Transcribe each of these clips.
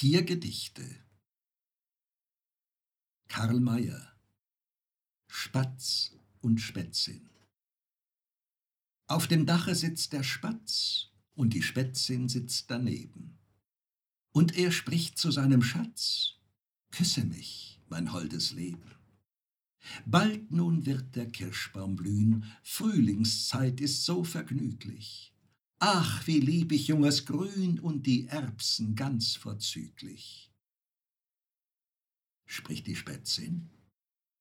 Tiergedichte Karl Mayer Spatz und Spätzin Auf dem Dache sitzt der Spatz und die Spätzin sitzt daneben. Und er spricht zu seinem Schatz, Küsse mich, mein holdes Leben. Bald nun wird der Kirschbaum blühen, Frühlingszeit ist so vergnüglich. Ach, wie lieb ich junges Grün und die Erbsen ganz vorzüglich. Spricht die Spätzin,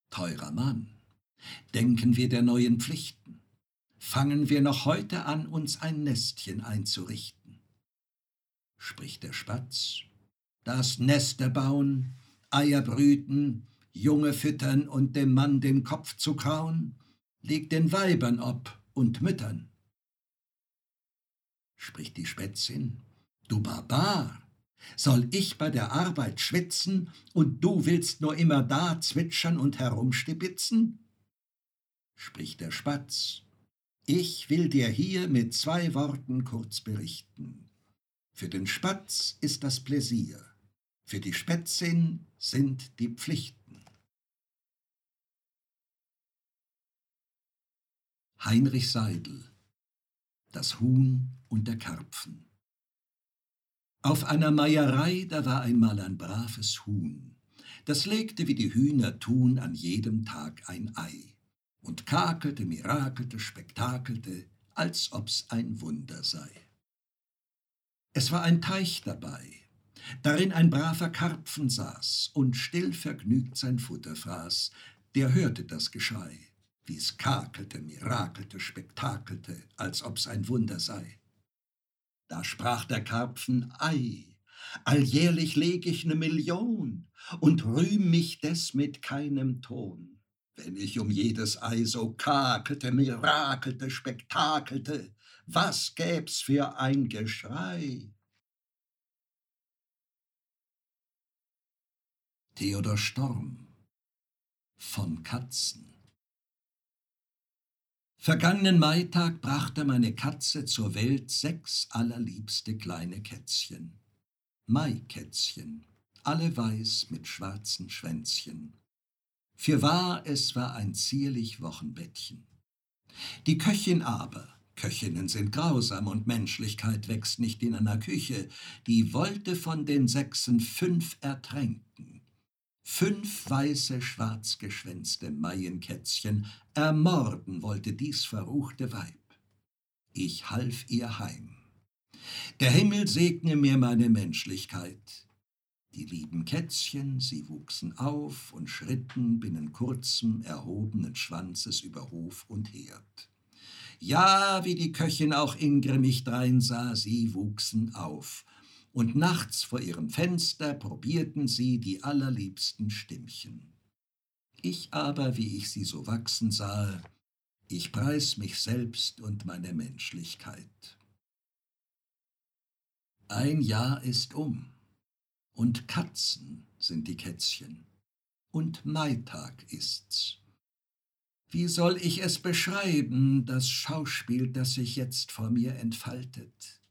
teurer Mann, denken wir der neuen Pflichten, fangen wir noch heute an, uns ein Nestchen einzurichten. Spricht der Spatz, das Nester bauen, Eier brüten, Junge füttern und dem Mann den Kopf zu kauen, liegt den Weibern ob und Müttern. Spricht die Spätzin, du Barbar, soll ich bei der Arbeit schwitzen und du willst nur immer da zwitschern und herumstibitzen? Spricht der Spatz, ich will dir hier mit zwei Worten kurz berichten. Für den Spatz ist das Pläsier, für die Spätzin sind die Pflichten. Heinrich Seidel Das Huhn und der Karpfen Auf einer Meierei, da war einmal ein braves Huhn, das legte, wie die Hühner tun, an jedem Tag ein Ei und kakelte, mirakelte, spektakelte, als ob's ein Wunder sei. Es war ein Teich dabei, darin ein braver Karpfen saß und still vergnügt sein Futter fraß, der hörte das Geschrei, wie's kakelte, mirakelte, spektakelte, als ob's ein Wunder sei. Da sprach der Karpfen, ei, alljährlich leg ich ne Million und rühm mich des mit keinem Ton. Wenn ich um jedes Ei so kakelte, mirakelte, spektakelte, was gäb's für ein Geschrei? Theodor Storm von Katzen Vergangenen Maitag brachte meine Katze zur Welt sechs allerliebste kleine Kätzchen. Maikätzchen, alle weiß mit schwarzen Schwänzchen. Fürwahr, es war ein zierlich Wochenbettchen. Die Köchin aber, Köchinnen sind grausam und Menschlichkeit wächst nicht in einer Küche, die wollte von den Sechsen fünf ertränken Fünf weiße, schwarzgeschwänzte Maienkätzchen ermorden wollte dies verruchte Weib. Ich half ihr heim. Der Himmel segne mir meine Menschlichkeit. Die lieben Kätzchen, sie wuchsen auf und schritten binnen kurzem, erhobenen Schwanzes über Hof und Herd. Ja, wie die Köchin auch ingrimmig dreinsah, sie wuchsen auf und nachts vor ihrem Fenster probierten sie die allerliebsten Stimmchen. Ich aber, wie ich sie so wachsen sahe, ich preis mich selbst und meine Menschlichkeit. Ein Jahr ist um, und Katzen sind die Kätzchen, und Maitag ist's. Wie soll ich es beschreiben, das Schauspiel, das sich jetzt vor mir entfaltet?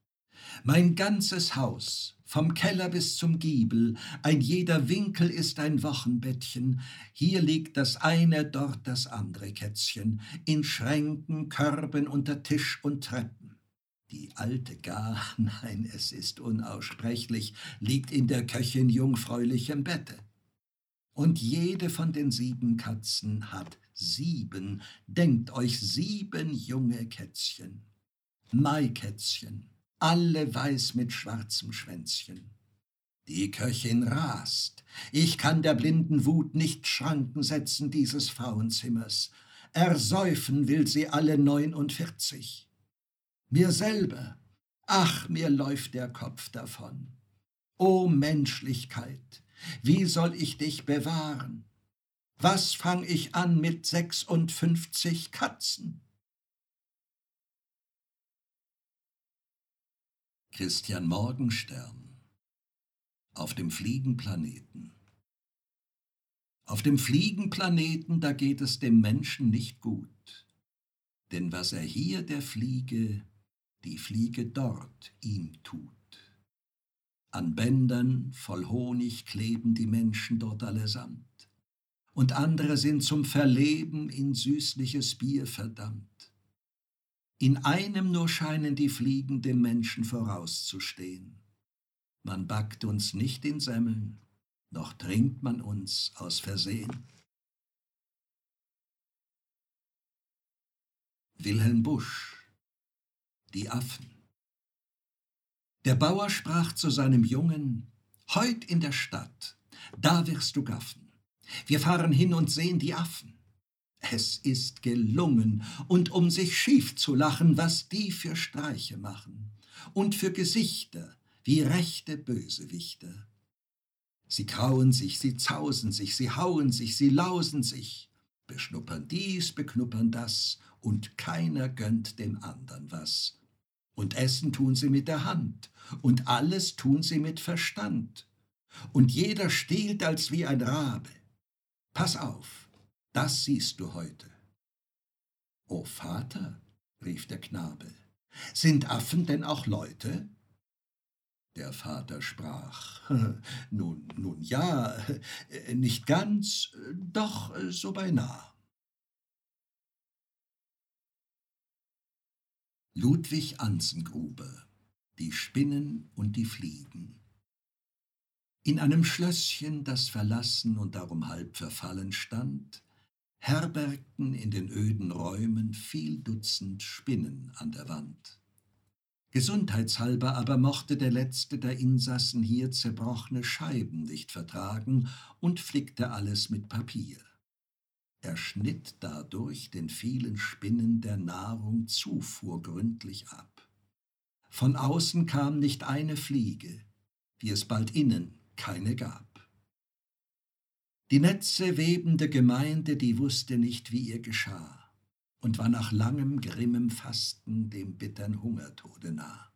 Mein ganzes Haus, vom Keller bis zum Giebel, ein jeder Winkel ist ein Wochenbettchen, hier liegt das eine, dort das andere Kätzchen, in Schränken, Körben, unter Tisch und Treppen. Die alte gar, nein, es ist unaussprechlich, liegt in der Köchin jungfräulichem Bette. Und jede von den sieben Katzen hat sieben, denkt euch sieben junge Kätzchen. Maikätzchen, alle weiß mit schwarzem Schwänzchen. Die Köchin rast. Ich kann der blinden Wut nicht Schranken setzen dieses Frauenzimmers. Ersäufen will sie alle neunundvierzig. Mir selber, ach, mir läuft der Kopf davon. O Menschlichkeit, wie soll ich dich bewahren? Was fang ich an mit sechsundfünfzig Katzen? Christian Morgenstern auf dem Fliegenplaneten. Auf dem Fliegenplaneten, da geht es dem Menschen nicht gut, denn was er hier der Fliege, die Fliege dort ihm tut. An Bändern voll Honig kleben die Menschen dort allesamt, und andere sind zum Verleben in süßliches Bier verdammt. In einem nur scheinen die Fliegen dem Menschen vorauszustehen. Man backt uns nicht in Semmeln, noch trinkt man uns aus Versehen. Wilhelm Busch Die Affen Der Bauer sprach zu seinem Jungen, Heut in der Stadt, da wirst du gaffen. Wir fahren hin und sehen die Affen. Es ist gelungen, und um sich schief zu lachen, was die für Streiche machen, und für Gesichter wie rechte Bösewichter. Sie krauen sich, sie zausen sich, sie hauen sich, sie lausen sich, beschnuppern dies, beknuppern das, und keiner gönnt dem andern was. Und essen tun sie mit der Hand, und alles tun sie mit Verstand. Und jeder stiehlt als wie ein Rabe. Pass auf, das siehst du heute. O Vater, rief der Knabe, sind Affen denn auch Leute? Der Vater sprach, nun, nun ja, nicht ganz, doch so beinah. Ludwig Anzengruber Die Spinnen und die Fliegen In einem Schlösschen, das verlassen und darum halb verfallen stand, herbergten in den öden Räumen viel Dutzend Spinnen an der Wand. Gesundheitshalber aber mochte der letzte der Insassen hier zerbrochene Scheiben nicht vertragen und flickte alles mit Papier. Er schnitt dadurch den vielen Spinnen der Nahrung Zufuhr gründlich ab. Von außen kam nicht eine Fliege, wie es bald innen keine gab. Die Netze webende Gemeinde, die wusste nicht, wie ihr geschah und war nach langem, grimmem Fasten dem bittern Hungertode nah.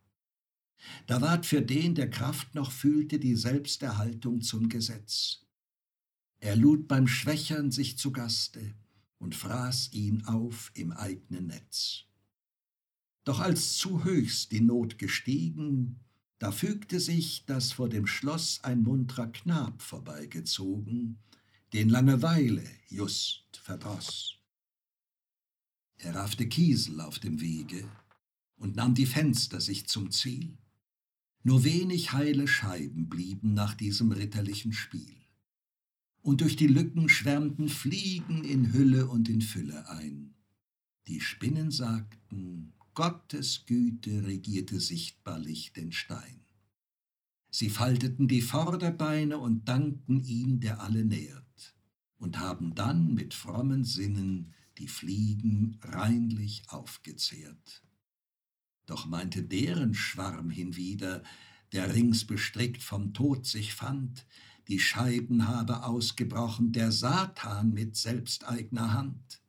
Da ward für den, der Kraft noch fühlte, die Selbsterhaltung zum Gesetz. Er lud beim Schwächern sich zu Gaste und fraß ihn auf im eignen Netz. Doch als zu höchst die Not gestiegen, da fügte sich, dass vor dem Schloss ein muntrer Knab vorbeigezogen, den Langeweile just verdroß. Er raffte Kiesel auf dem Wege und nahm die Fenster sich zum Ziel. Nur wenig heile Scheiben blieben nach diesem ritterlichen Spiel. Und durch die Lücken schwärmten Fliegen in Hülle und in Fülle ein. Die Spinnen sagten, Gottes Güte regierte sichtbarlich den Stein. Sie falteten die Vorderbeine und dankten ihn, der alle nährt, und haben dann mit frommen Sinnen die Fliegen reinlich aufgezehrt. Doch meinte deren Schwarm hinwieder, der rings bestrickt vom Tod sich fand, die Scheiben habe ausgebrochen der Satan mit selbsteigner Hand.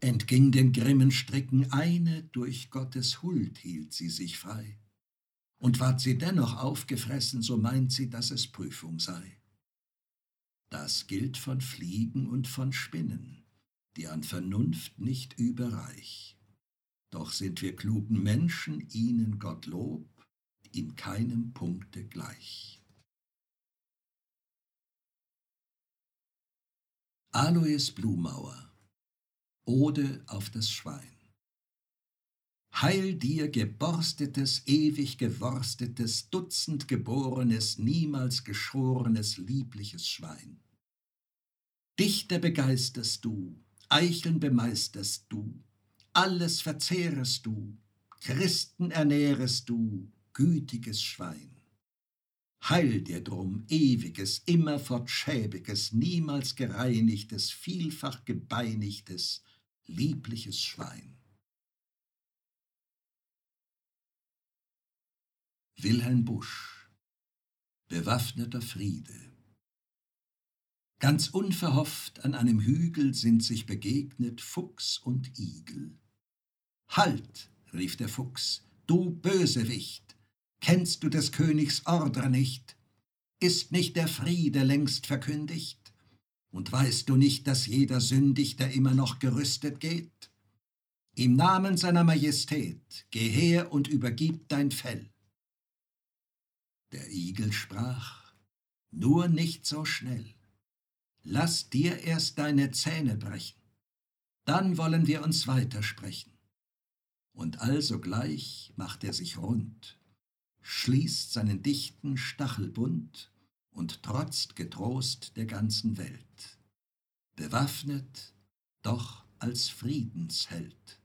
Entging den grimmen Stricken eine, durch Gottes Huld hielt sie sich frei. Und ward sie dennoch aufgefressen, so meint sie, dass es Prüfung sei. Das gilt von Fliegen und von Spinnen die an Vernunft nicht überreich. Doch sind wir klugen Menschen ihnen Gottlob in keinem Punkte gleich. Alois Blumauer Ode auf das Schwein Heil dir geborstetes, ewig geworstetes, dutzend geborenes, niemals geschorenes, liebliches Schwein. Dichter begeisterst du, Eicheln bemeisterst du, alles verzehrest du, Christen ernährest du, gütiges Schwein. Heil dir drum ewiges, immerfort schäbiges, niemals gereinigtes, vielfach gebeinigtes, liebliches Schwein. Wilhelm Busch Bewaffneter Friede Ganz unverhofft an einem Hügel sind sich begegnet Fuchs und Igel. Halt, rief der Fuchs, du Bösewicht, kennst du des Königs Ordre nicht? Ist nicht der Friede längst verkündigt? Und weißt du nicht, dass jeder sündigt, der immer noch gerüstet geht? Im Namen seiner Majestät, geh her und übergib dein Fell. Der Igel sprach, nur nicht so schnell. Lass dir erst deine Zähne brechen, dann wollen wir uns weitersprechen. Und alsogleich macht er sich rund, schließt seinen dichten Stachelbund und trotzt getrost der ganzen Welt, bewaffnet, doch als Friedensheld.